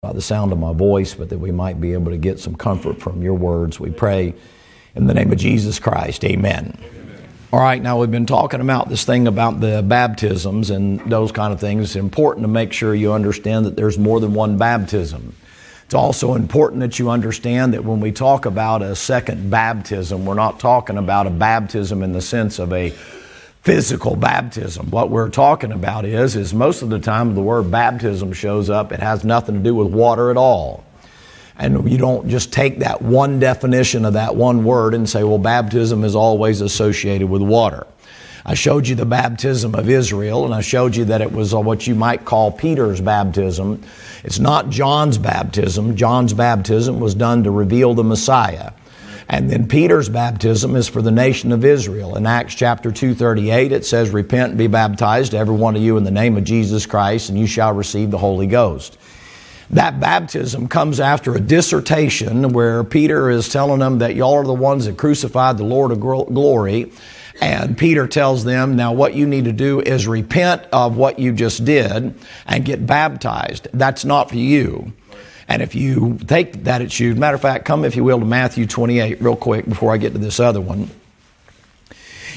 by the sound of my voice, but that we might be able to get some comfort from your words. We pray in the name of Jesus Christ. Amen. All right, now we've been talking about this thing about the baptisms and those kind of things. It's important to make sure you understand that there's more than one baptism. It's also important that you understand that when we talk about a second baptism, we're not talking about a baptism in the sense of a physical baptism. What we're talking about is is most of the time the word baptism shows up, it has nothing to do with water at all. And you don't just take that one definition of that one word and say, well, baptism is always associated with water. I showed you the baptism of Israel, and I showed you that it was what you might call Peter's baptism. It's not John's baptism. John's baptism was done to reveal the Messiah. And then Peter's baptism is for the nation of Israel. In Acts chapter 2:38 it says repent and be baptized every one of you in the name of Jesus Christ and you shall receive the Holy Ghost. That baptism comes after a dissertation where Peter is telling them that y'all are the ones that crucified the Lord of glory and Peter tells them, now what you need to do is repent of what you just did and get baptized. That's not for you. And if you take that it's you, matter of fact, come if you will to Matthew 28 real quick before I get to this other one.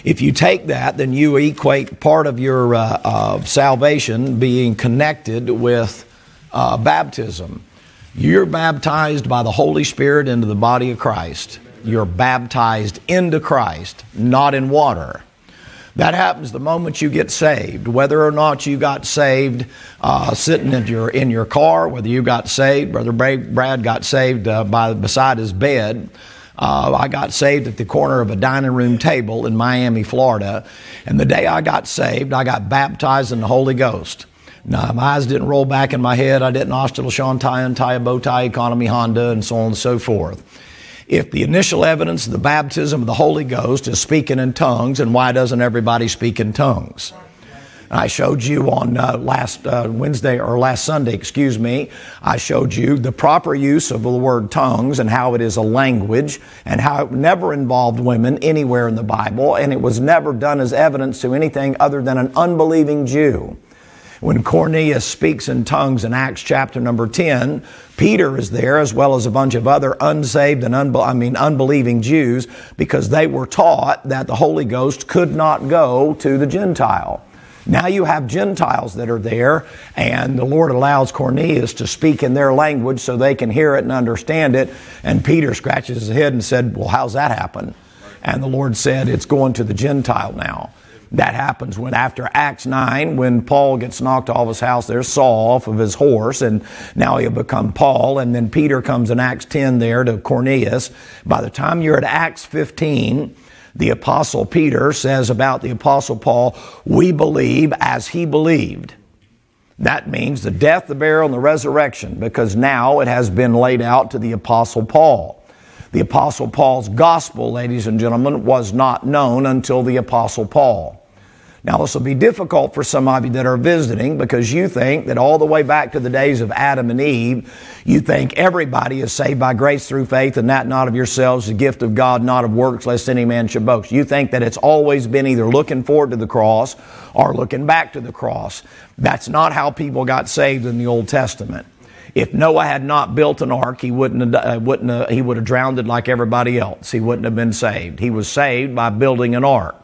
If you take that, then you equate part of your uh, uh, salvation being connected with uh, baptism. You're baptized by the Holy Spirit into the body of Christ you're baptized into Christ, not in water. That happens the moment you get saved. Whether or not you got saved uh, sitting in your in your car, whether you got saved, Brother Brad got saved uh, by beside his bed. Uh, I got saved at the corner of a dining room table in Miami, Florida. And the day I got saved, I got baptized in the Holy Ghost. Now, my eyes didn't roll back in my head. I didn't hostile Sean tie and tie a bow tie economy Honda and so on and so forth if the initial evidence of the baptism of the Holy Ghost is speaking in tongues, and why doesn't everybody speak in tongues? I showed you on uh, last uh, Wednesday or last Sunday, excuse me, I showed you the proper use of the word tongues and how it is a language and how it never involved women anywhere in the Bible and it was never done as evidence to anything other than an unbelieving Jew. When Cornelius speaks in tongues in Acts chapter number 10, Peter is there as well as a bunch of other unsaved and unbe- I mean unbelieving Jews because they were taught that the Holy Ghost could not go to the Gentile. Now you have Gentiles that are there, and the Lord allows Cornelius to speak in their language so they can hear it and understand it. And Peter scratches his head and said, Well, how's that happen? And the Lord said, It's going to the Gentile now. That happens when after Acts 9, when Paul gets knocked off his house, there's Saul off of his horse, and now he'll become Paul. And then Peter comes in Acts 10 there to Cornelius. By the time you're at Acts 15, the apostle Peter says about the apostle Paul, we believe as he believed. That means the death, the burial, and the resurrection, because now it has been laid out to the apostle Paul. The Apostle Paul's gospel, ladies and gentlemen, was not known until the Apostle Paul. Now, this will be difficult for some of you that are visiting because you think that all the way back to the days of Adam and Eve, you think everybody is saved by grace through faith and that not of yourselves, the gift of God, not of works, lest any man should boast. You think that it's always been either looking forward to the cross or looking back to the cross. That's not how people got saved in the Old Testament. If Noah had not built an ark, he wouldn't have, uh, wouldn't have, he would have drowned like everybody else. He wouldn't have been saved. He was saved by building an ark.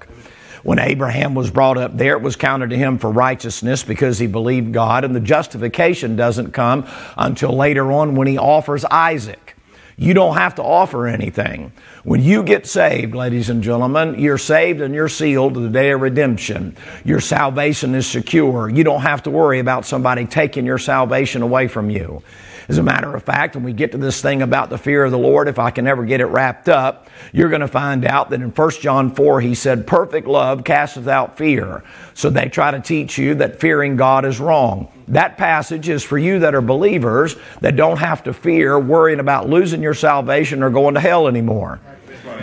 When Abraham was brought up there, it was counted to him for righteousness because he believed God, and the justification doesn't come until later on when he offers Isaac. You don't have to offer anything. When you get saved, ladies and gentlemen, you're saved and you're sealed to the day of redemption. Your salvation is secure. You don't have to worry about somebody taking your salvation away from you. As a matter of fact, when we get to this thing about the fear of the Lord, if I can ever get it wrapped up, you're going to find out that in 1 John 4, he said, Perfect love casteth out fear. So they try to teach you that fearing God is wrong. That passage is for you that are believers that don't have to fear worrying about losing your salvation or going to hell anymore.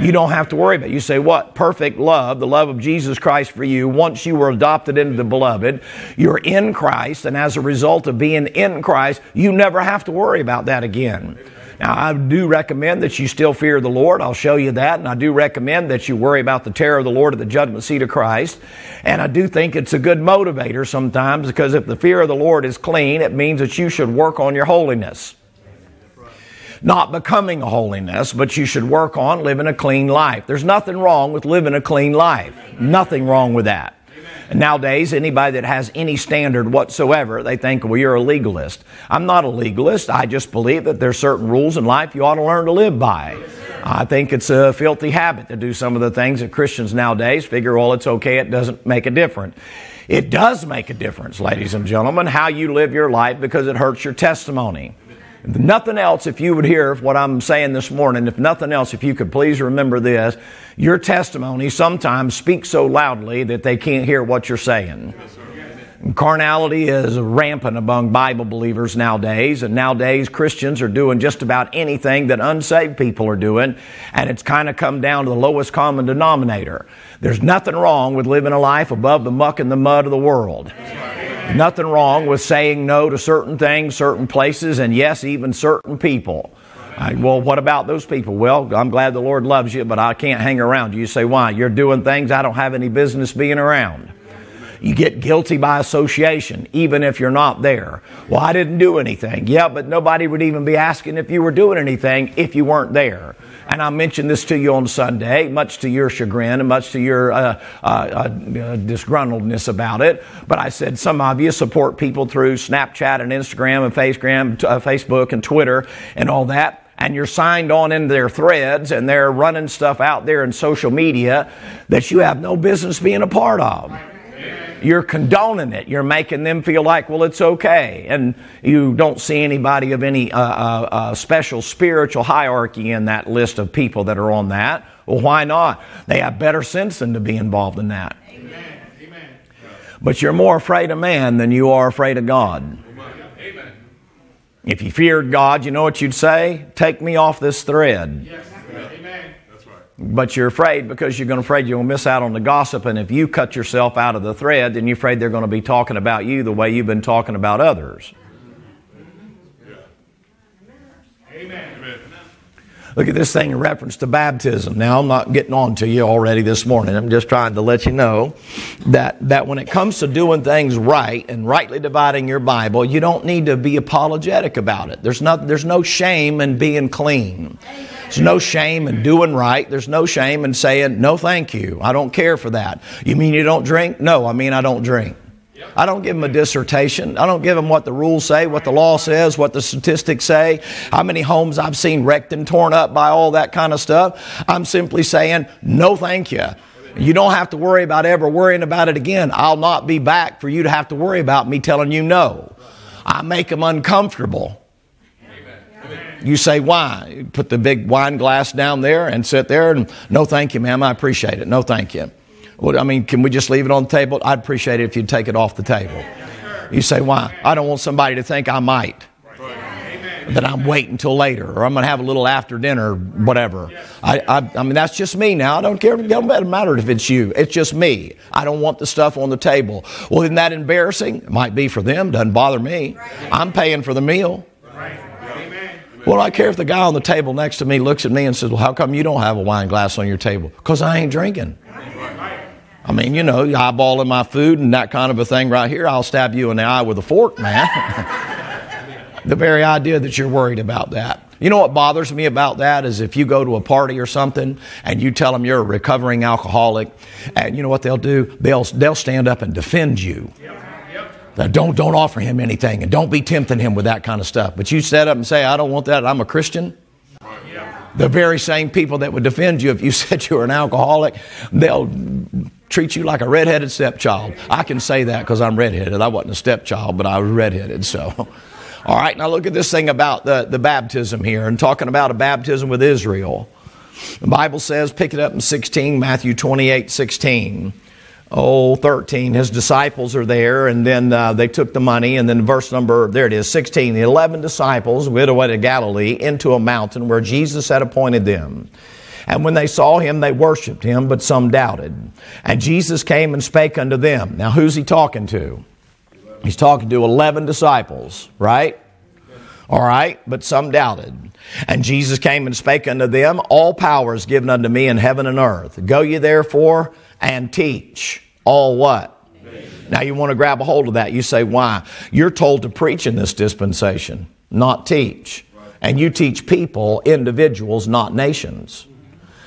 You don't have to worry about it. You say, what? Perfect love, the love of Jesus Christ for you. Once you were adopted into the beloved, you're in Christ, and as a result of being in Christ, you never have to worry about that again. Now, I do recommend that you still fear the Lord. I'll show you that. And I do recommend that you worry about the terror of the Lord at the judgment seat of Christ. And I do think it's a good motivator sometimes because if the fear of the Lord is clean, it means that you should work on your holiness. Not becoming a holiness, but you should work on living a clean life. There's nothing wrong with living a clean life. Nothing wrong with that. And nowadays, anybody that has any standard whatsoever, they think, well, you're a legalist. I'm not a legalist. I just believe that there's certain rules in life you ought to learn to live by. I think it's a filthy habit to do some of the things that Christians nowadays figure, well, it's okay, it doesn't make a difference. It does make a difference, ladies and gentlemen, how you live your life because it hurts your testimony. Nothing else, if you would hear what I'm saying this morning, if nothing else, if you could please remember this, your testimony sometimes speaks so loudly that they can't hear what you're saying. Carnality is rampant among Bible believers nowadays, and nowadays Christians are doing just about anything that unsaved people are doing, and it's kind of come down to the lowest common denominator. There's nothing wrong with living a life above the muck and the mud of the world. Nothing wrong with saying no to certain things, certain places, and yes, even certain people. Well, what about those people? Well, I'm glad the Lord loves you, but I can't hang around you. You say, why? You're doing things I don't have any business being around. You get guilty by association, even if you're not there. Well, I didn't do anything. Yeah, but nobody would even be asking if you were doing anything if you weren't there. And I mentioned this to you on Sunday, much to your chagrin and much to your uh, uh, uh, disgruntledness about it. But I said some of you support people through Snapchat and Instagram and uh, Facebook and Twitter and all that and you're signed on into their threads and they're running stuff out there in social media that you have no business being a part of. You're condoning it. You're making them feel like, well, it's okay. And you don't see anybody of any uh, uh, uh, special spiritual hierarchy in that list of people that are on that. Well, why not? They have better sense than to be involved in that. Amen. But you're more afraid of man than you are afraid of God. Amen. If you feared God, you know what you'd say? Take me off this thread. Yes but you're afraid because you're going to afraid to miss out on the gossip and if you cut yourself out of the thread then you're afraid they're going to be talking about you the way you've been talking about others amen Look at this thing in reference to baptism. Now, I'm not getting on to you already this morning. I'm just trying to let you know that, that when it comes to doing things right and rightly dividing your Bible, you don't need to be apologetic about it. There's, not, there's no shame in being clean. There's no shame in doing right. There's no shame in saying, no, thank you. I don't care for that. You mean you don't drink? No, I mean I don't drink. I don't give them a dissertation. I don't give them what the rules say, what the law says, what the statistics say, how many homes I've seen wrecked and torn up by all that kind of stuff. I'm simply saying, no, thank you. You don't have to worry about ever worrying about it again. I'll not be back for you to have to worry about me telling you no. I make them uncomfortable. You say, why? Put the big wine glass down there and sit there and, no, thank you, ma'am. I appreciate it. No, thank you. Well, I mean, can we just leave it on the table? I'd appreciate it if you'd take it off the table. You say, why? I don't want somebody to think I might. That I'm waiting until later, or I'm going to have a little after dinner, whatever. I, I, I mean, that's just me now. I don't care. It doesn't matter if it's you. It's just me. I don't want the stuff on the table. Well, isn't that embarrassing? It might be for them. Doesn't bother me. I'm paying for the meal. Well, I care if the guy on the table next to me looks at me and says, Well, how come you don't have a wine glass on your table? Because I ain't drinking. I mean, you know, eyeballing my food and that kind of a thing right here, I'll stab you in the eye with a fork, man. the very idea that you're worried about that. You know what bothers me about that is if you go to a party or something and you tell them you're a recovering alcoholic, and you know what they'll do? They'll, they'll stand up and defend you. That don't, don't offer him anything and don't be tempting him with that kind of stuff. But you set up and say, I don't want that, I'm a Christian the very same people that would defend you if you said you were an alcoholic, they'll treat you like a redheaded stepchild. I can say that because I'm redheaded. I wasn't a stepchild, but I was redheaded. So, all right, now look at this thing about the, the baptism here and talking about a baptism with Israel. The Bible says, pick it up in 16, Matthew 28 16 oh, 13, his disciples are there, and then uh, they took the money, and then verse number, there it is, 16, the 11 disciples went away to Galilee into a mountain where Jesus had appointed them. And when they saw him, they worshiped him, but some doubted. And Jesus came and spake unto them. Now, who's he talking to? He's talking to 11 disciples, right? All right, but some doubted. And Jesus came and spake unto them, All power is given unto me in heaven and earth. Go ye therefore and teach. All what? Now you want to grab a hold of that. You say, Why? You're told to preach in this dispensation, not teach. And you teach people, individuals, not nations.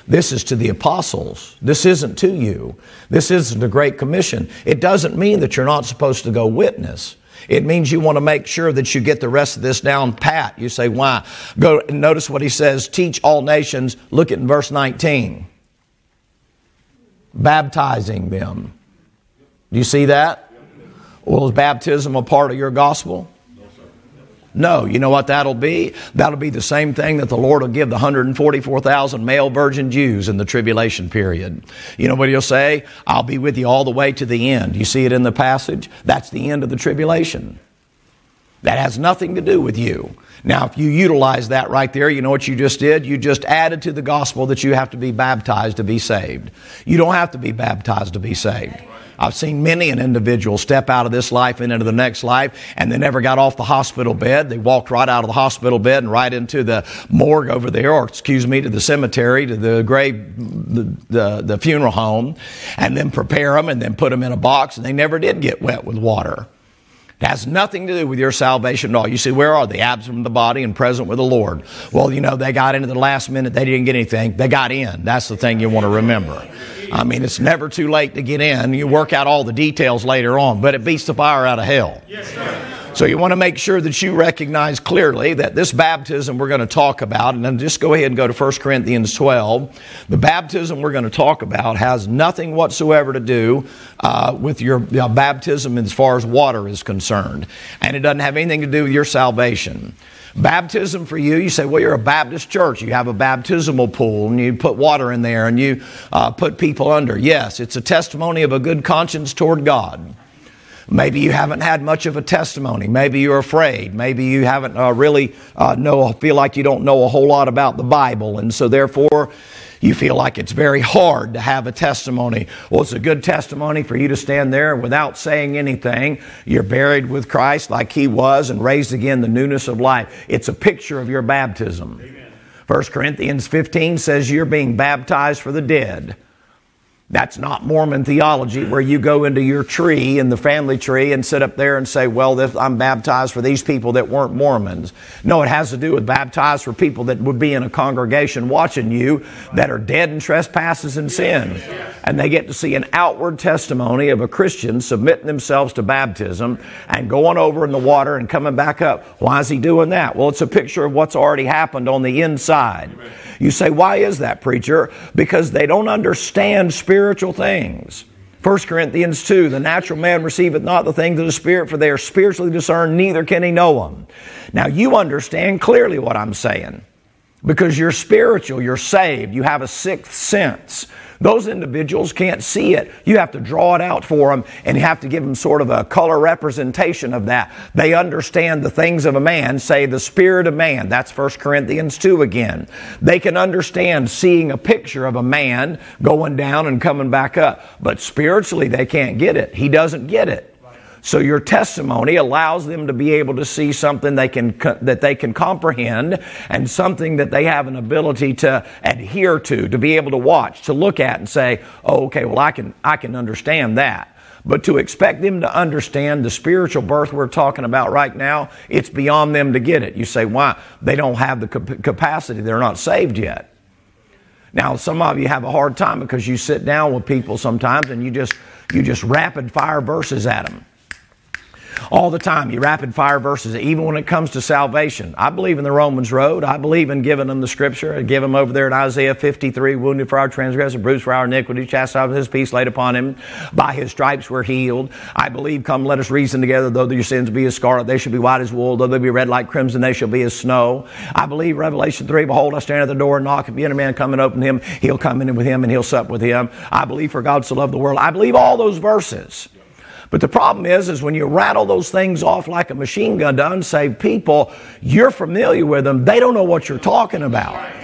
This is to the apostles. This isn't to you. This isn't a great commission. It doesn't mean that you're not supposed to go witness. It means you want to make sure that you get the rest of this down pat. You say, why? Go notice what he says, teach all nations. Look at verse 19. Baptizing them. Do you see that? Well, is baptism a part of your gospel? No, you know what that'll be? That'll be the same thing that the Lord will give the 144,000 male virgin Jews in the tribulation period. You know what he'll say? I'll be with you all the way to the end. You see it in the passage? That's the end of the tribulation. That has nothing to do with you. Now, if you utilize that right there, you know what you just did? You just added to the gospel that you have to be baptized to be saved. You don't have to be baptized to be saved. I've seen many an individual step out of this life and into the next life, and they never got off the hospital bed. They walked right out of the hospital bed and right into the morgue over there, or excuse me, to the cemetery, to the grave, the, the, the funeral home, and then prepare them and then put them in a box, and they never did get wet with water. It has nothing to do with your salvation at all. You see, where are they? Absent from the body and present with the Lord. Well, you know, they got into the last minute, they didn't get anything. They got in. That's the thing you want to remember. I mean, it's never too late to get in. You work out all the details later on, but it beats the fire out of hell. Yes, so you want to make sure that you recognize clearly that this baptism we're going to talk about, and then just go ahead and go to 1 Corinthians 12. The baptism we're going to talk about has nothing whatsoever to do uh, with your uh, baptism as far as water is concerned, and it doesn't have anything to do with your salvation. Baptism for you, you say, well, you're a Baptist church. You have a baptismal pool and you put water in there and you uh, put people under. Yes, it's a testimony of a good conscience toward God. Maybe you haven't had much of a testimony. Maybe you're afraid. Maybe you haven't uh, really uh, know, feel like you don't know a whole lot about the Bible. And so therefore, you feel like it's very hard to have a testimony. Well, it's a good testimony for you to stand there without saying anything. You're buried with Christ like He was and raised again the newness of life. It's a picture of your baptism. Amen. 1 Corinthians 15 says you're being baptized for the dead. That's not Mormon theology where you go into your tree in the family tree and sit up there and say, Well, I'm baptized for these people that weren't Mormons. No, it has to do with baptized for people that would be in a congregation watching you that are dead in trespasses and sin. And they get to see an outward testimony of a Christian submitting themselves to baptism and going over in the water and coming back up. Why is he doing that? Well, it's a picture of what's already happened on the inside. You say, Why is that, preacher? Because they don't understand spiritual spiritual things. 1 Corinthians 2 The natural man receiveth not the things of the Spirit, for they are spiritually discerned, neither can he know them. Now, you understand clearly what I'm saying because you're spiritual, you're saved, you have a sixth sense. Those individuals can't see it. You have to draw it out for them and you have to give them sort of a color representation of that. They understand the things of a man, say the spirit of man. That's 1 Corinthians 2 again. They can understand seeing a picture of a man going down and coming back up. But spiritually, they can't get it. He doesn't get it. So your testimony allows them to be able to see something they can that they can comprehend and something that they have an ability to adhere to, to be able to watch, to look at and say, "Oh, okay, well I can I can understand that." But to expect them to understand the spiritual birth we're talking about right now, it's beyond them to get it. You say, "Why? They don't have the capacity. They're not saved yet." Now, some of you have a hard time because you sit down with people sometimes and you just you just rapid fire verses at them all the time. You rapid fire verses, even when it comes to salvation. I believe in the Romans road. I believe in giving them the scripture. I give them over there in Isaiah 53, wounded for our transgression, bruised for our iniquity, chastised his peace laid upon him. By his stripes we're healed. I believe, come let us reason together, though your sins be as scarlet, they shall be white as wool, though they be red like crimson, they shall be as snow. I believe Revelation 3, behold, I stand at the door and knock. If any man come and open him, he'll come in with him and he'll sup with him. I believe for God so loved the world. I believe all those verses. But the problem is, is when you rattle those things off like a machine gun to unsaved people, you're familiar with them. They don't know what you're talking about.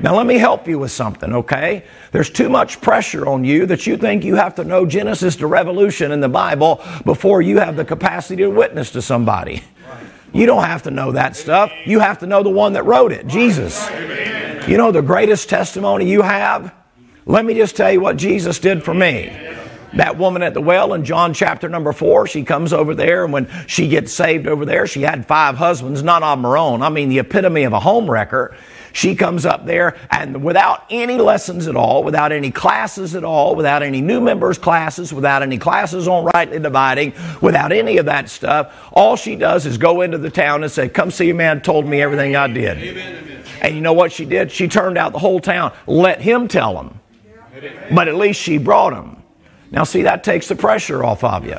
Now, let me help you with something, okay? There's too much pressure on you that you think you have to know Genesis to Revelation in the Bible before you have the capacity to witness to somebody. You don't have to know that stuff. You have to know the one that wrote it, Jesus. You know the greatest testimony you have? Let me just tell you what Jesus did for me. That woman at the well in John chapter number four, she comes over there, and when she gets saved over there, she had five husbands, none of them her own. I mean, the epitome of a home wrecker. She comes up there and without any lessons at all, without any classes at all, without any new members classes, without any classes on rightly dividing, without any of that stuff, all she does is go into the town and say, Come see a man told me everything I did. Amen, amen. And you know what she did? She turned out the whole town. Let him tell them. But at least she brought them. Now, see, that takes the pressure off of you.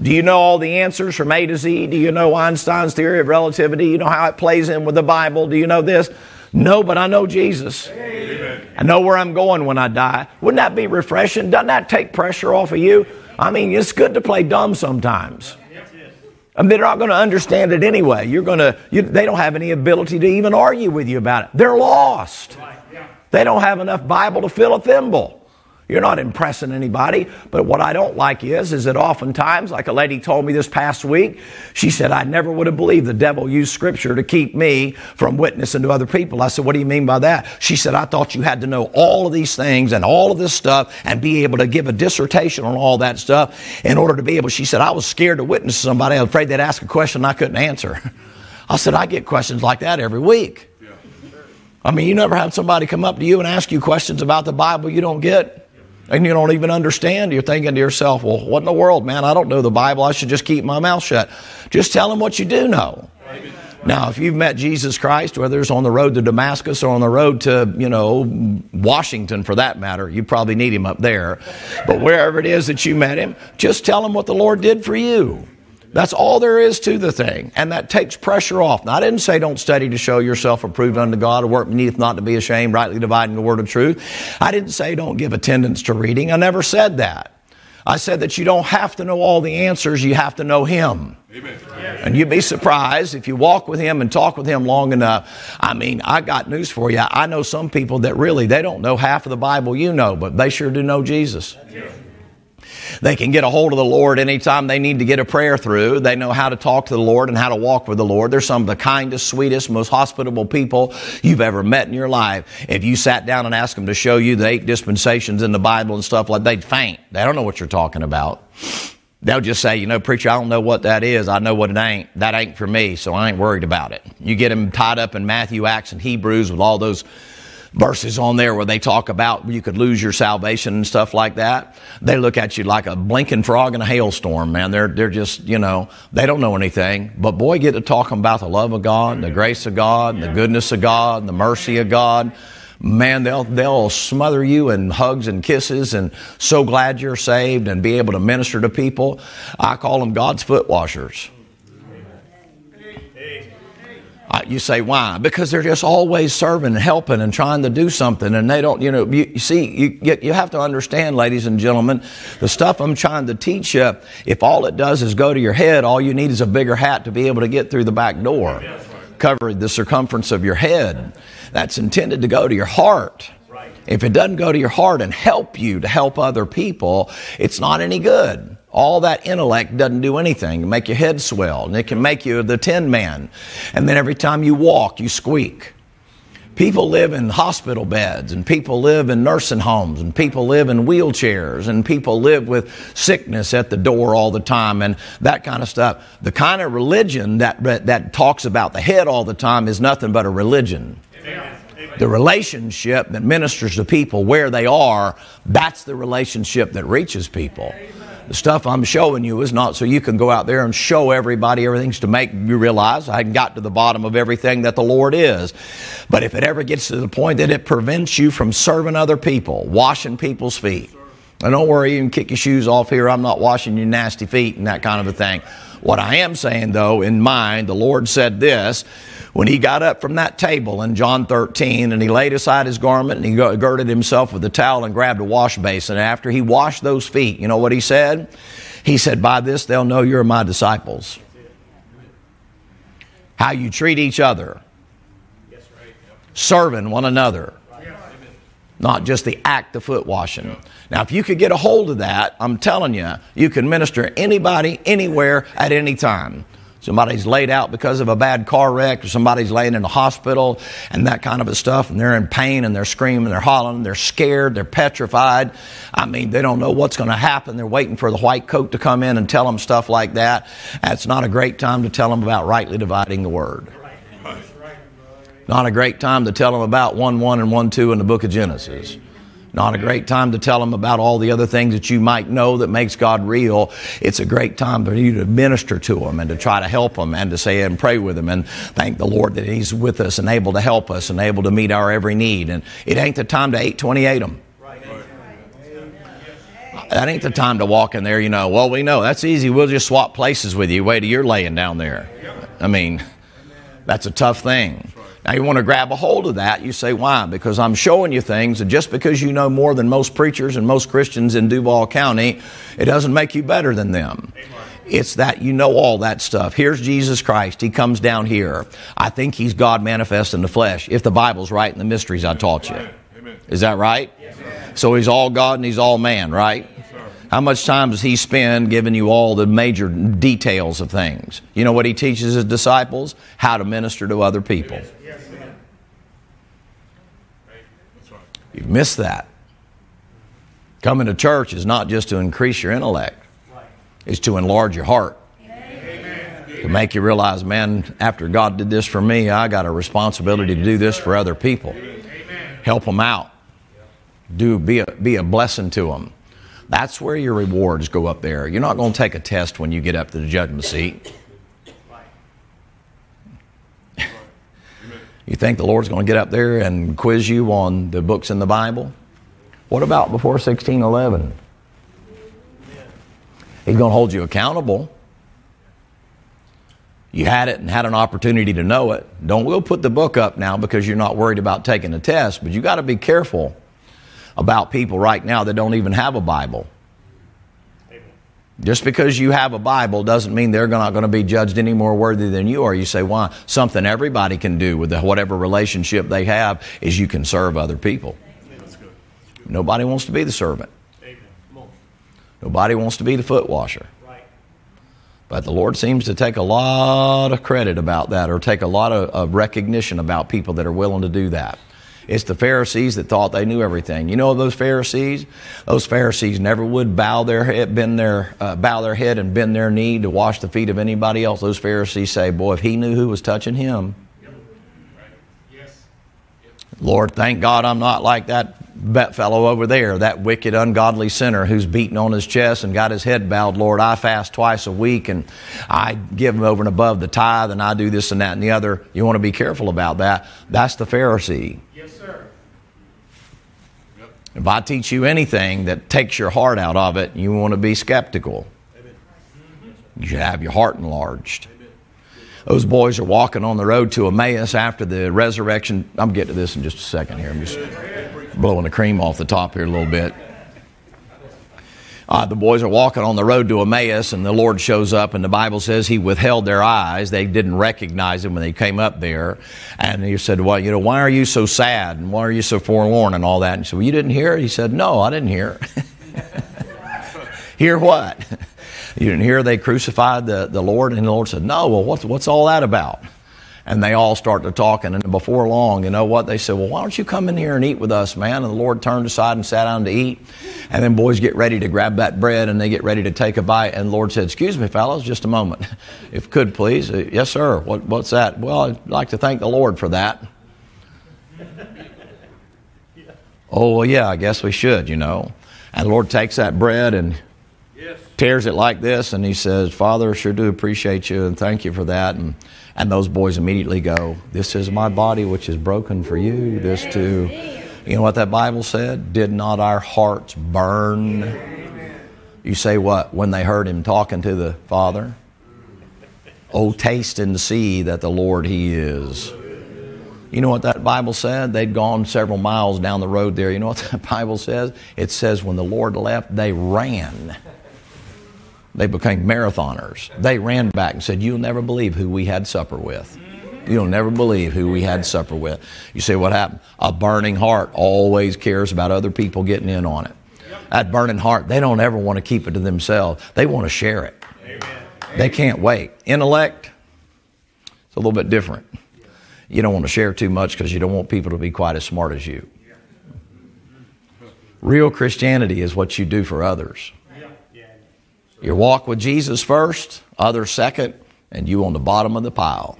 Do you know all the answers from A to Z? Do you know Einstein's theory of relativity? You know how it plays in with the Bible? Do you know this? No, but I know Jesus. Amen. I know where I'm going when I die. Wouldn't that be refreshing? Doesn't that take pressure off of you? I mean, it's good to play dumb sometimes. I mean, they're not going to understand it anyway. You're going to, you, they don't have any ability to even argue with you about it. They're lost. They don't have enough Bible to fill a thimble. You're not impressing anybody. But what I don't like is, is that oftentimes, like a lady told me this past week, she said, I never would have believed the devil used scripture to keep me from witnessing to other people. I said, What do you mean by that? She said, I thought you had to know all of these things and all of this stuff and be able to give a dissertation on all that stuff in order to be able. She said, I was scared to witness somebody. I was afraid they'd ask a question I couldn't answer. I said, I get questions like that every week. I mean, you never had somebody come up to you and ask you questions about the Bible you don't get? And you don't even understand, you're thinking to yourself, well, what in the world, man? I don't know the Bible. I should just keep my mouth shut. Just tell them what you do know. Now, if you've met Jesus Christ, whether it's on the road to Damascus or on the road to, you know, Washington for that matter, you probably need him up there. But wherever it is that you met him, just tell him what the Lord did for you. That's all there is to the thing. And that takes pressure off. Now, I didn't say don't study to show yourself approved unto God, a work beneath not to be ashamed, rightly dividing the word of truth. I didn't say don't give attendance to reading. I never said that. I said that you don't have to know all the answers, you have to know Him. Amen. And you'd be surprised if you walk with Him and talk with Him long enough. I mean, I got news for you. I know some people that really, they don't know half of the Bible you know, but they sure do know Jesus. They can get a hold of the Lord anytime they need to get a prayer through. They know how to talk to the Lord and how to walk with the Lord. They're some of the kindest, sweetest, most hospitable people you've ever met in your life. If you sat down and asked them to show you the eight dispensations in the Bible and stuff like they'd faint. They don't know what you're talking about. They'll just say, you know, preacher, I don't know what that is. I know what it ain't. That ain't for me, so I ain't worried about it. You get them tied up in Matthew, Acts, and Hebrews with all those verses on there where they talk about you could lose your salvation and stuff like that. They look at you like a blinking frog in a hailstorm, man. They're, they're just, you know, they don't know anything. But boy, get to talking about the love of God, the grace of God, the goodness of God, the mercy of God. Man, they'll, they'll smother you in hugs and kisses and so glad you're saved and be able to minister to people. I call them God's foot washers. You say, why? Because they're just always serving and helping and trying to do something. And they don't, you know, you, you see, you, you have to understand, ladies and gentlemen, the stuff I'm trying to teach you, if all it does is go to your head, all you need is a bigger hat to be able to get through the back door, cover the circumference of your head. That's intended to go to your heart. If it doesn't go to your heart and help you to help other people, it's not any good. All that intellect doesn't do anything. It make your head swell, and it can make you the tin man. And then every time you walk, you squeak. People live in hospital beds, and people live in nursing homes, and people live in wheelchairs, and people live with sickness at the door all the time, and that kind of stuff. The kind of religion that, that talks about the head all the time is nothing but a religion. The relationship that ministers to people where they are, that's the relationship that reaches people. The stuff I'm showing you is not so you can go out there and show everybody everything's to make you realize I got to the bottom of everything that the Lord is. But if it ever gets to the point that it prevents you from serving other people, washing people's feet, and don't worry, you can kick your shoes off here. I'm not washing your nasty feet and that kind of a thing. What I am saying, though, in mind, the Lord said this when he got up from that table in John 13 and he laid aside his garment and he girded himself with a towel and grabbed a wash basin. And After he washed those feet, you know what he said? He said, By this they'll know you're my disciples. How you treat each other, serving one another, not just the act of foot washing. Now, if you could get a hold of that, I'm telling you, you can minister anybody, anywhere, at any time. Somebody's laid out because of a bad car wreck, or somebody's laying in the hospital, and that kind of a stuff, and they're in pain, and they're screaming, they're hollering, they're scared, they're petrified. I mean, they don't know what's going to happen. They're waiting for the white coat to come in and tell them stuff like that. That's not a great time to tell them about rightly dividing the word. Not a great time to tell them about 1 1 and 1 2 in the book of Genesis. Not a great time to tell them about all the other things that you might know that makes God real. It's a great time for you to minister to them and to try to help them and to say and pray with them and thank the Lord that He's with us and able to help us and able to meet our every need. And it ain't the time to 828 them. That ain't the time to walk in there, you know. Well, we know that's easy. We'll just swap places with you. Wait till you're laying down there. I mean, that's a tough thing. Now, you want to grab a hold of that. You say, why? Because I'm showing you things, and just because you know more than most preachers and most Christians in Duval County, it doesn't make you better than them. It's that you know all that stuff. Here's Jesus Christ. He comes down here. I think he's God manifest in the flesh, if the Bible's right in the mysteries I taught you. Is that right? So he's all God and he's all man, right? How much time does he spend giving you all the major details of things? You know what he teaches his disciples? How to minister to other people. You've missed that. Coming to church is not just to increase your intellect, it's to enlarge your heart. To make you realize, man, after God did this for me, I got a responsibility to do this for other people. Help them out. Do be a, be a blessing to them. That's where your rewards go up there. You're not going to take a test when you get up to the judgment seat. You think the Lord's going to get up there and quiz you on the books in the Bible? What about before 1611? He's going to hold you accountable. You had it and had an opportunity to know it. Don't we'll put the book up now because you're not worried about taking a test, but you got to be careful about people right now that don't even have a Bible. Just because you have a Bible doesn't mean they're not going to be judged any more worthy than you are. You say, why? Something everybody can do with whatever relationship they have is you can serve other people. Nobody wants to be the servant. Nobody wants to be the foot washer. But the Lord seems to take a lot of credit about that or take a lot of, of recognition about people that are willing to do that. It's the Pharisees that thought they knew everything. You know those Pharisees? Those Pharisees never would bow their head, bend their, uh, bow their head and bend their knee to wash the feet of anybody else. Those Pharisees say, boy, if he knew who was touching him. Lord, thank God I'm not like that fellow over there, that wicked, ungodly sinner who's beaten on his chest and got his head bowed. Lord, I fast twice a week and I give him over and above the tithe and I do this and that and the other. You want to be careful about that. That's the Pharisee. Yes, sir. If I teach you anything that takes your heart out of it, you want to be skeptical. You should have your heart enlarged. Those boys are walking on the road to Emmaus after the resurrection. I'm getting to this in just a second here. I'm just blowing the cream off the top here a little bit. Uh, the boys are walking on the road to Emmaus, and the Lord shows up, and the Bible says He withheld their eyes. They didn't recognize Him when they came up there. And He said, Well, you know, why are you so sad? And why are you so forlorn? And all that. And he said, Well, you didn't hear? He said, No, I didn't hear. hear what? you didn't hear they crucified the, the Lord? And the Lord said, No, well, what's, what's all that about? And they all start to talking. And before long, you know what? They said, Well, why don't you come in here and eat with us, man? And the Lord turned aside and sat down to eat. And then boys get ready to grab that bread and they get ready to take a bite. And the Lord said, Excuse me, fellows, just a moment. if could, please. Uh, yes, sir. What, what's that? Well, I'd like to thank the Lord for that. oh, well, yeah, I guess we should, you know. And the Lord takes that bread and. Tears it like this. And he says, Father, sure do appreciate you and thank you for that. And and those boys immediately go, This is my body which is broken for you. This too. You know what that Bible said? Did not our hearts burn? You say what? When they heard him talking to the Father? Oh, taste and see that the Lord He is. You know what that Bible said? They'd gone several miles down the road there. You know what that Bible says? It says when the Lord left, they ran. They became marathoners. They ran back and said, You'll never believe who we had supper with. You'll never believe who we had supper with. You say, What happened? A burning heart always cares about other people getting in on it. That burning heart, they don't ever want to keep it to themselves, they want to share it. They can't wait. Intellect, It's a little bit different. You don't want to share too much because you don't want people to be quite as smart as you. Real Christianity is what you do for others. You walk with Jesus first, others second, and you on the bottom of the pile.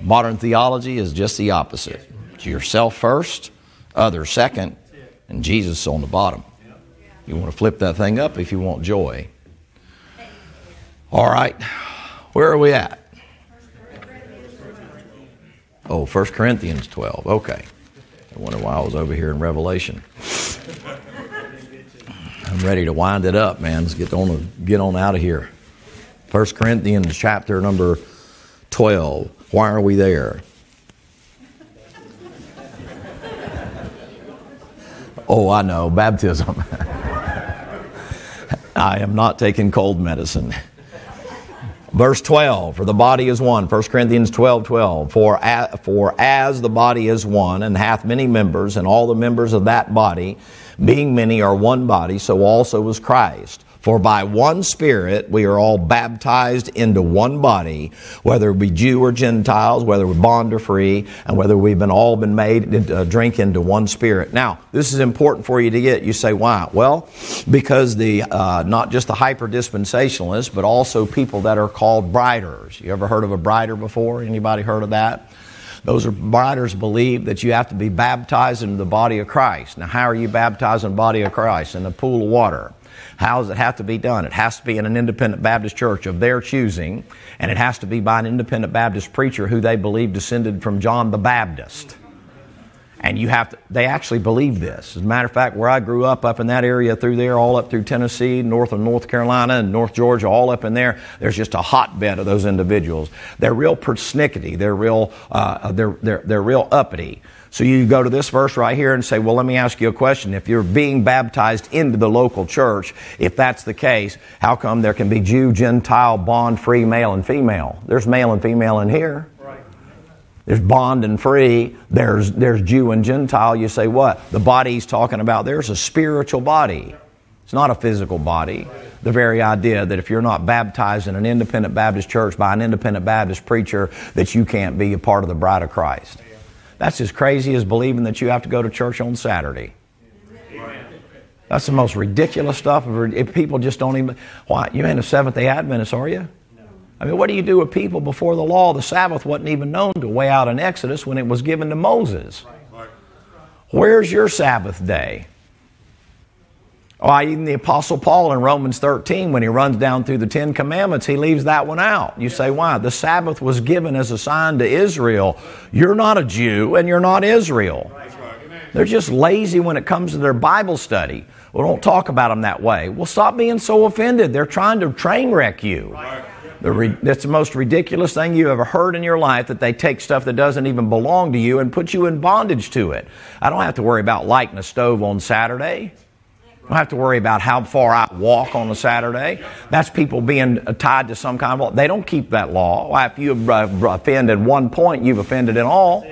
Modern theology is just the opposite. It's yourself first, others second, and Jesus on the bottom. You want to flip that thing up if you want joy. All right. Where are we at? Oh, 1 Corinthians 12. Okay. I wonder why I was over here in Revelation. I'm ready to wind it up, man. Let's get on get on out of here. 1 Corinthians chapter number 12. Why are we there? Oh, I know, baptism. I am not taking cold medicine. Verse 12, for the body is one. 1 Corinthians 12, 12. For, a, for as the body is one and hath many members, and all the members of that body, being many, are one body, so also is Christ. For by one Spirit we are all baptized into one body, whether we be Jew or Gentiles, whether we're bond or free, and whether we've been all been made uh, drink into one Spirit. Now, this is important for you to get. You say, why? Well, because the uh, not just the hyper dispensationalists, but also people that are called briders. You ever heard of a brider before? Anybody heard of that? Those are briders believe that you have to be baptized into the body of Christ. Now, how are you baptized in the body of Christ? In the pool of water. How does it have to be done? It has to be in an independent Baptist church of their choosing, and it has to be by an independent Baptist preacher who they believe descended from John the Baptist. And you have to, they actually believe this. As a matter of fact, where I grew up, up in that area through there, all up through Tennessee, north of North Carolina, and North Georgia, all up in there, there's just a hotbed of those individuals. They're real persnickety. They're real, uh, they're, they're, they're real uppity. So you go to this verse right here and say, well, let me ask you a question. If you're being baptized into the local church, if that's the case, how come there can be Jew, Gentile, bond, free, male, and female? There's male and female in here. There's bond and free. There's, there's Jew and Gentile. You say what? The body talking about there's a spiritual body. It's not a physical body. The very idea that if you're not baptized in an independent Baptist church by an independent Baptist preacher, that you can't be a part of the bride of Christ. That's as crazy as believing that you have to go to church on Saturday. That's the most ridiculous stuff. If people just don't even, why? You ain't a Seventh day Adventist, are you? I mean, what do you do with people before the law? The Sabbath wasn't even known to way out in Exodus when it was given to Moses. Where's your Sabbath day? Oh, why, even the Apostle Paul in Romans 13, when he runs down through the Ten Commandments, he leaves that one out. You say, why? The Sabbath was given as a sign to Israel. You're not a Jew and you're not Israel. They're just lazy when it comes to their Bible study. Well, don't talk about them that way. Well, stop being so offended. They're trying to train wreck you. The that's the most ridiculous thing you ever heard in your life that they take stuff that doesn't even belong to you and put you in bondage to it. I don't have to worry about lighting a stove on Saturday. I don't have to worry about how far I walk on a Saturday. That's people being tied to some kind of law. They don't keep that law. If you uh, offend at one point, you've offended in all.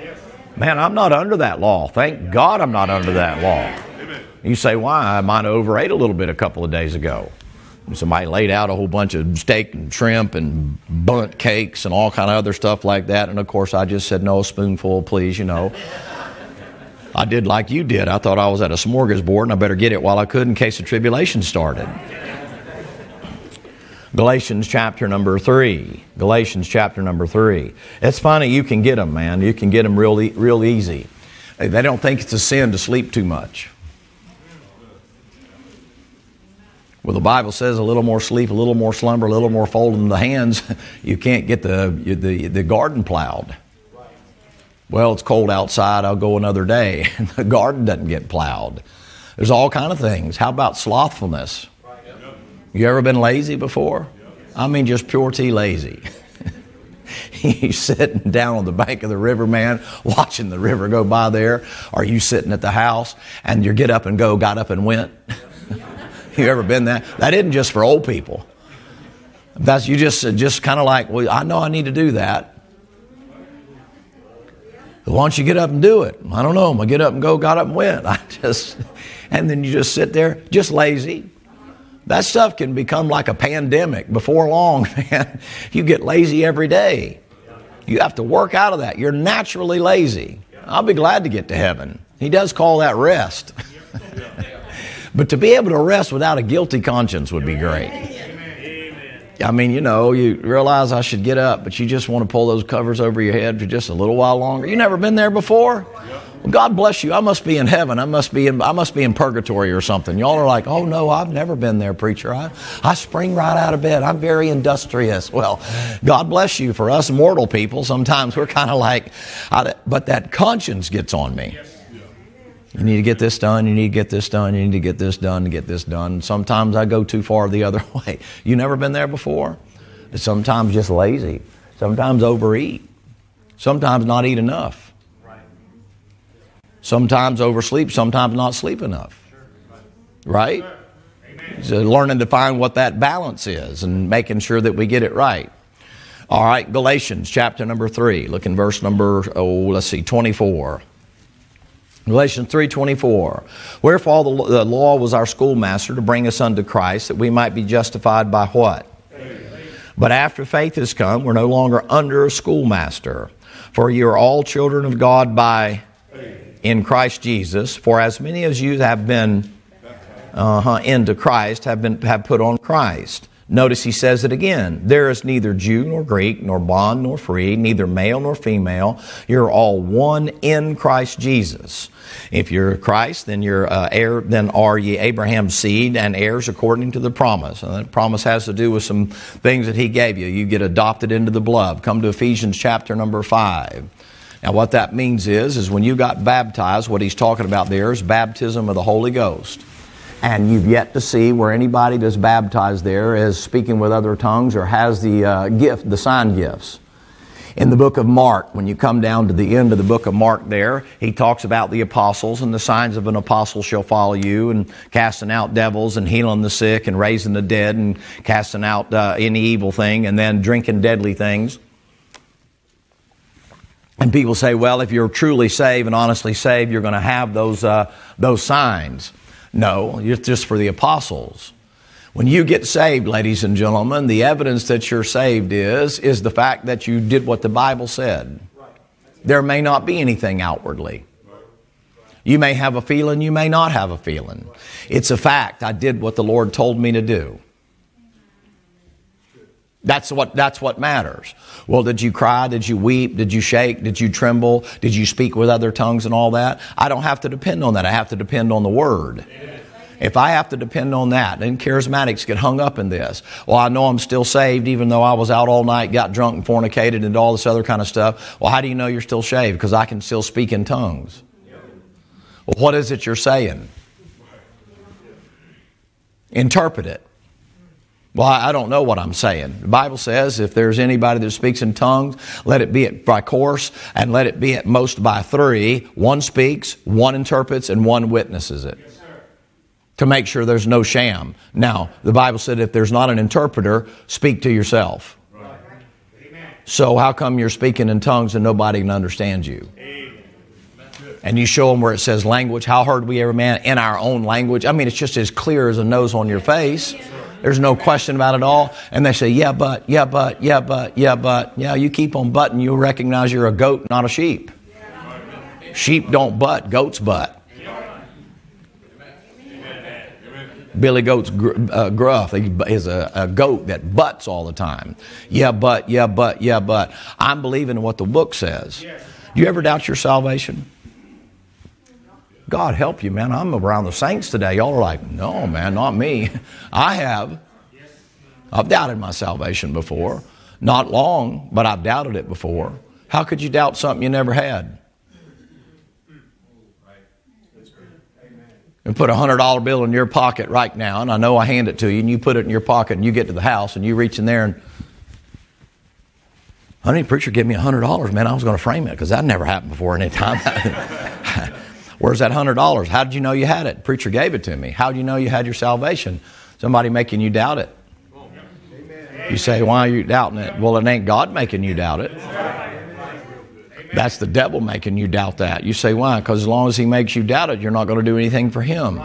Man, I'm not under that law. Thank God I'm not under that law. You say, why? I might have overate a little bit a couple of days ago. Somebody laid out a whole bunch of steak and shrimp and Bundt cakes and all kind of other stuff like that. And of course, I just said, no, spoonful, please, you know. I did like you did. I thought I was at a smorgasbord and I better get it while I could in case the tribulation started. Galatians chapter number three. Galatians chapter number three. It's funny, you can get them, man. You can get them real, real easy. They don't think it's a sin to sleep too much. Well, the Bible says a little more sleep, a little more slumber, a little more folding the hands. You can't get the, the, the garden plowed. Well, it's cold outside. I'll go another day. the garden doesn't get plowed. There's all kind of things. How about slothfulness? You ever been lazy before? I mean, just pure T lazy. you sitting down on the bank of the river, man, watching the river go by there. Are you sitting at the house and you get up and go, got up and went? You ever been that? That isn't just for old people. That's you just just kind of like, well, I know I need to do that. Why don't you get up and do it? I don't know. I get up and go, got up and went. I just, and then you just sit there, just lazy. That stuff can become like a pandemic before long, man. You get lazy every day. You have to work out of that. You're naturally lazy. I'll be glad to get to heaven. He does call that rest. but to be able to rest without a guilty conscience would be great. I mean, you know, you realize I should get up, but you just want to pull those covers over your head for just a little while longer. You never been there before? Well, God bless you. I must be in heaven. I must be in, I must be in purgatory or something. Y'all are like, oh no, I've never been there, preacher. I, I spring right out of bed. I'm very industrious. Well, God bless you. For us mortal people, sometimes we're kind of like, but that conscience gets on me. You need to get this done, you need to get this done, you need to get this done to get this done. Sometimes I go too far the other way. You never been there before? Sometimes just lazy, sometimes overeat, sometimes not eat enough, Right. sometimes oversleep, sometimes not sleep enough. Right? So learning to find what that balance is and making sure that we get it right. All right, Galatians chapter number 3. Look in verse number, oh, let's see, 24. Galatians 3:24 Wherefore the, law was our schoolmaster to bring us unto Christ that we might be justified by what? But after faith has come, we're no longer under a schoolmaster. For you are all children of God by in Christ Jesus. For as many as you have been uh-huh, into Christ have been have put on Christ. Notice he says it again. There is neither Jew nor Greek, nor bond nor free, neither male nor female. You're all one in Christ Jesus. If you're Christ, then you're uh, heir, then are ye Abraham's seed and heirs according to the promise. And that promise has to do with some things that he gave you. You get adopted into the blood. Come to Ephesians chapter number five. Now, what that means is, is when you got baptized, what he's talking about there is baptism of the Holy Ghost and you've yet to see where anybody that's baptized there is speaking with other tongues or has the uh, gift, the sign gifts. In the book of Mark, when you come down to the end of the book of Mark there, he talks about the apostles and the signs of an apostle shall follow you and casting out devils and healing the sick and raising the dead and casting out uh, any evil thing and then drinking deadly things. And people say, well, if you're truly saved and honestly saved, you're going to have those, uh, those signs. No, it's just for the apostles. When you get saved, ladies and gentlemen, the evidence that you're saved is is the fact that you did what the Bible said. There may not be anything outwardly. You may have a feeling, you may not have a feeling. It's a fact. I did what the Lord told me to do. That's what, that's what matters. Well, did you cry? Did you weep? Did you shake? Did you tremble? Did you speak with other tongues and all that? I don't have to depend on that. I have to depend on the Word. If I have to depend on that, then charismatics get hung up in this. Well, I know I'm still saved even though I was out all night, got drunk and fornicated and all this other kind of stuff. Well, how do you know you're still saved? Because I can still speak in tongues. Well, what is it you're saying? Interpret it. Well, I don't know what I'm saying. The Bible says if there's anybody that speaks in tongues, let it be at by course and let it be at most by three. One speaks, one interprets, and one witnesses it. Yes, to make sure there's no sham. Now, the Bible said if there's not an interpreter, speak to yourself. Right. So, how come you're speaking in tongues and nobody can understand you? and you show them where it says language. How hard we ever man in our own language. I mean, it's just as clear as a nose on your face. There's no question about it all. And they say, yeah, but, yeah, but, yeah, but, yeah, but. Yeah, you keep on butting, you'll recognize you're a goat, not a sheep. Sheep don't butt, goats butt. Billy Goat's uh, gruff. Is a, a, goat that butts all the time. Yeah, but, yeah, but, yeah, but. I'm believing in what the book says. Do you ever doubt your salvation? God help you, man. I'm around the saints today. Y'all are like, no, man, not me. I have. I've doubted my salvation before. Not long, but I've doubted it before. How could you doubt something you never had? And put a hundred dollar bill in your pocket right now, and I know I hand it to you, and you put it in your pocket, and you get to the house, and you reach in there and honey, preacher, give me a hundred dollars, man. I was going to frame it because that never happened before any time. Where's that hundred dollars? How did you know you had it? Preacher gave it to me. How do you know you had your salvation? Somebody making you doubt it. You say, why are you doubting it? Well, it ain't God making you doubt it. That's the devil making you doubt that. You say, why? Because as long as he makes you doubt it, you're not going to do anything for him.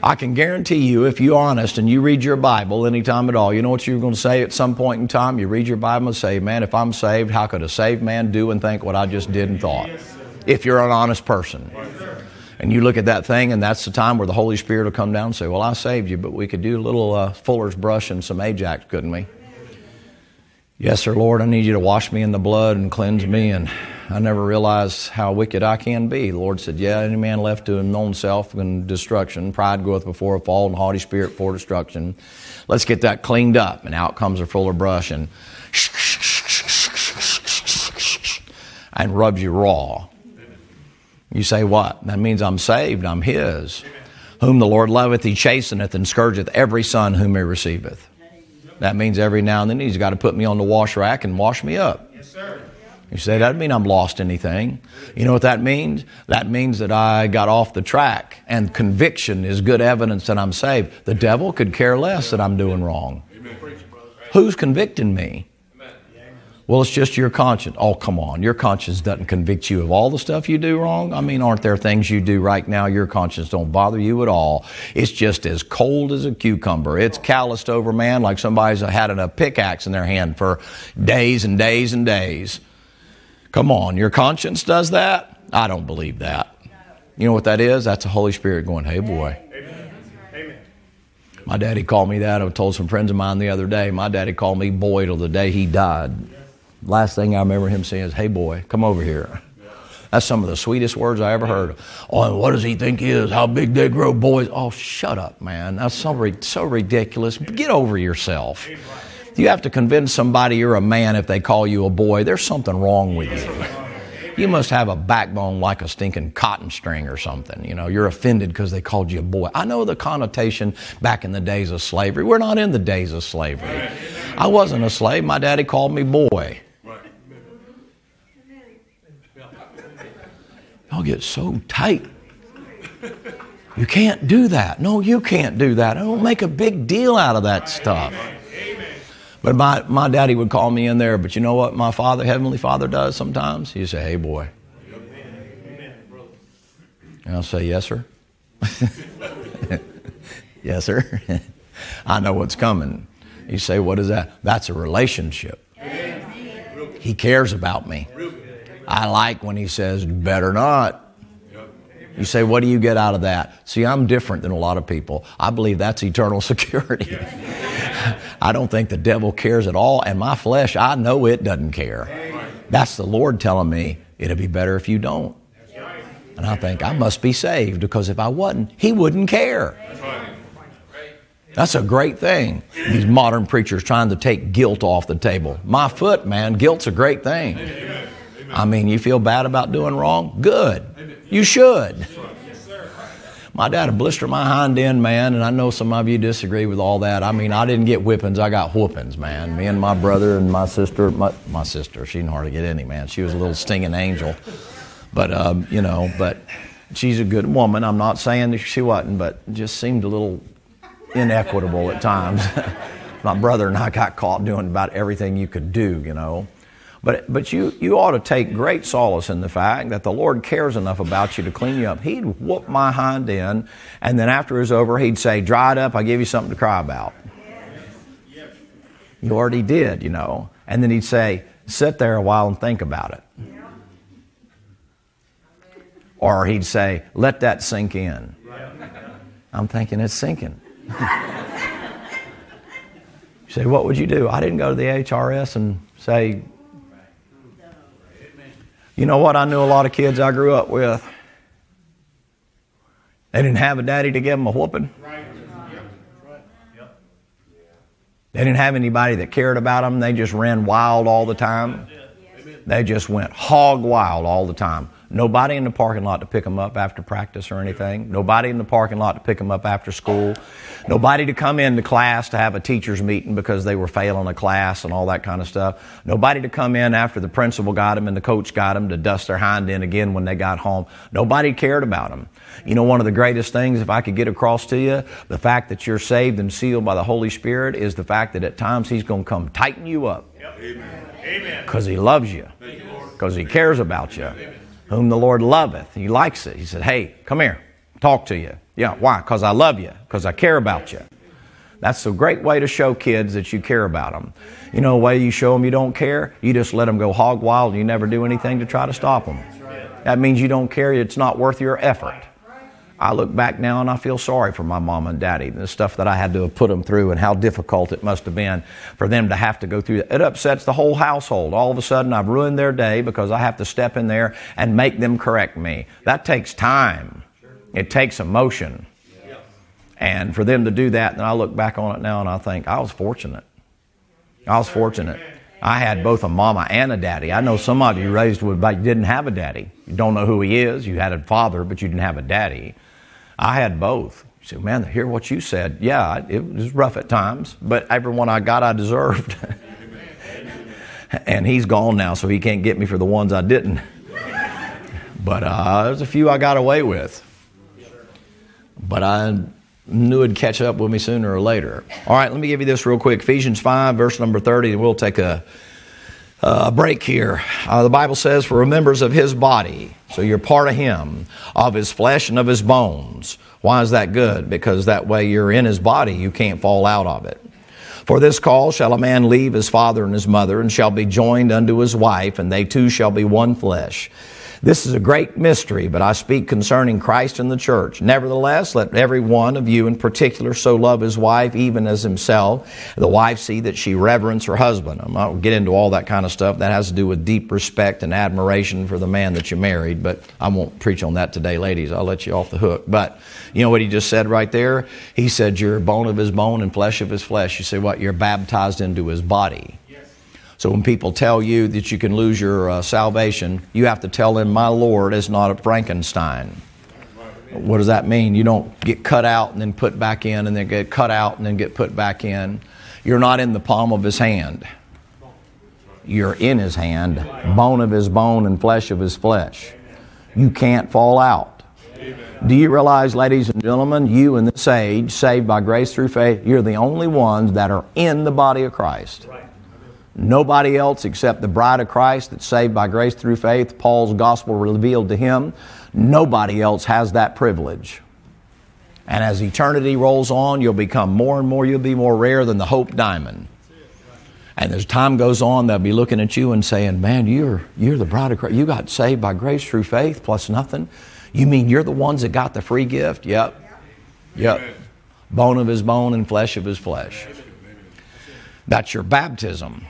I can guarantee you, if you're honest and you read your Bible anytime at all, you know what you're going to say at some point in time? You read your Bible and say, Man, if I'm saved, how could a saved man do and think what I just did and thought? If you're an honest person. And you look at that thing, and that's the time where the Holy Spirit will come down and say, Well, I saved you, but we could do a little uh, Fuller's brush and some Ajax, couldn't we? Yes, sir, Lord, I need you to wash me in the blood and cleanse me. And I never realized how wicked I can be. The Lord said, Yeah, any man left to his own self and destruction, pride goeth before a fall, and haughty spirit for destruction. Let's get that cleaned up. And out comes a fuller brush and and rubs you raw. You say, What? That means I'm saved, I'm His. Whom the Lord loveth, He chasteneth and scourgeth every son whom He receiveth. That means every now and then He's got to put me on the wash rack and wash me up. Yes, sir. You say, that doesn't mean I'm lost anything. You know what that means? That means that I got off the track, and conviction is good evidence that I'm saved. The devil could care less that I'm doing wrong. Who's convicting me? Well, it's just your conscience. Oh, come on. Your conscience doesn't convict you of all the stuff you do wrong. I mean, aren't there things you do right now your conscience don't bother you at all? It's just as cold as a cucumber. It's calloused over, man, like somebody's had a pickaxe in their hand for days and days and days. Come on, your conscience does that? I don't believe that. You know what that is? That's the Holy Spirit going, hey, boy. Amen. My daddy called me that. I told some friends of mine the other day. My daddy called me boy till the day he died. Last thing I remember him saying is, hey, boy, come over here. That's some of the sweetest words I ever heard. Oh, and what does he think he is? How big they grow boys? Oh, shut up, man. That's so, so ridiculous. Get over yourself. You have to convince somebody you're a man if they call you a boy. There's something wrong with you. You must have a backbone like a stinking cotton string or something. You know, you're offended because they called you a boy. I know the connotation back in the days of slavery. We're not in the days of slavery. I wasn't a slave. My daddy called me boy. Y'all get so tight. You can't do that. No, you can't do that. I don't make a big deal out of that stuff. But my, my daddy would call me in there, but you know what my father, Heavenly Father, does sometimes? He'd say, Hey, boy. And I'll say, Yes, sir. yes, sir. I know what's coming. You say, What is that? That's a relationship. He cares about me. I like when he says, Better not. You say, What do you get out of that? See, I'm different than a lot of people. I believe that's eternal security. I don't think the devil cares at all, and my flesh, I know it doesn't care. That's the Lord telling me, it'd be better if you don't. And I think, I must be saved because if I wasn't, he wouldn't care. That's a great thing. These modern preachers trying to take guilt off the table. My foot, man, guilt's a great thing. I mean, you feel bad about doing wrong? Good. You should. My dad would blister my hind end, man, and I know some of you disagree with all that. I mean, I didn't get whippings, I got whoopings, man. Me and my brother and my sister, my, my sister, she didn't hardly get any, man. She was a little stinging angel. But, um, you know, but she's a good woman. I'm not saying that she wasn't, but just seemed a little inequitable at times. my brother and I got caught doing about everything you could do, you know. But, but you, you ought to take great solace in the fact that the Lord cares enough about you to clean you up. He'd whoop my hind end, and then after it was over, he'd say, Dry it up, I give you something to cry about. You already did, you know. And then he'd say, Sit there a while and think about it. Or he'd say, Let that sink in. I'm thinking, It's sinking. you say, What would you do? I didn't go to the HRS and say, you know what? I knew a lot of kids I grew up with. They didn't have a daddy to give them a whooping. They didn't have anybody that cared about them. They just ran wild all the time. They just went hog wild all the time. Nobody in the parking lot to pick them up after practice or anything. Nobody in the parking lot to pick them up after school. Nobody to come into class to have a teacher's meeting because they were failing a class and all that kind of stuff. Nobody to come in after the principal got them and the coach got them to dust their hind end again when they got home. Nobody cared about them. You know, one of the greatest things, if I could get across to you, the fact that you're saved and sealed by the Holy Spirit is the fact that at times He's going to come tighten you up. Because He loves you. Because He cares about you whom the Lord loveth. He likes it. He said, Hey, come here, talk to you. Yeah, why? Because I love you, because I care about you. That's a great way to show kids that you care about them. You know, a way you show them you don't care, you just let them go hog wild and you never do anything to try to stop them. That means you don't care, it's not worth your effort. I look back now and I feel sorry for my mom and daddy, the stuff that I had to put them through and how difficult it must have been for them to have to go through. It upsets the whole household. All of a sudden, I've ruined their day because I have to step in there and make them correct me. That takes time, it takes emotion. And for them to do that, and I look back on it now and I think, I was fortunate. I was fortunate. I had both a mama and a daddy. I know some of you raised with, but you didn't have a daddy. You don't know who he is. You had a father, but you didn't have a daddy. I had both. You said, man, hear what you said, yeah, it was rough at times, but everyone I got, I deserved. and he's gone now, so he can't get me for the ones I didn't. But uh, there's a few I got away with. But I knew it'd catch up with me sooner or later. All right, let me give you this real quick. Ephesians 5, verse number 30, we'll take a, a break here. Uh, the Bible says, For members of his body, so you're part of him, of his flesh and of his bones. Why is that good? Because that way you're in his body, you can't fall out of it. For this call shall a man leave his father and his mother, and shall be joined unto his wife, and they two shall be one flesh. This is a great mystery, but I speak concerning Christ and the church. Nevertheless, let every one of you in particular so love his wife even as himself. The wife see that she reverence her husband. I'm not get into all that kind of stuff. That has to do with deep respect and admiration for the man that you married, but I won't preach on that today, ladies. I'll let you off the hook. But you know what he just said right there? He said, You're bone of his bone and flesh of his flesh. You say, What? You're baptized into his body. So when people tell you that you can lose your uh, salvation, you have to tell them, My Lord is not a Frankenstein. What does that mean? You don't get cut out and then put back in and then get cut out and then get put back in. You're not in the palm of his hand. You're in his hand, bone of his bone and flesh of his flesh. You can't fall out. Do you realize, ladies and gentlemen, you in this age, saved by grace through faith, you're the only ones that are in the body of Christ. Nobody else except the bride of Christ that's saved by grace through faith, Paul's gospel revealed to him. Nobody else has that privilege. And as eternity rolls on, you'll become more and more, you'll be more rare than the Hope Diamond. And as time goes on, they'll be looking at you and saying, Man, you're, you're the bride of Christ. You got saved by grace through faith plus nothing. You mean you're the ones that got the free gift? Yep. Yep. Bone of his bone and flesh of his flesh. That's your baptism.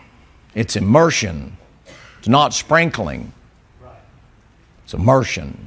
It's immersion. It's not sprinkling. It's immersion.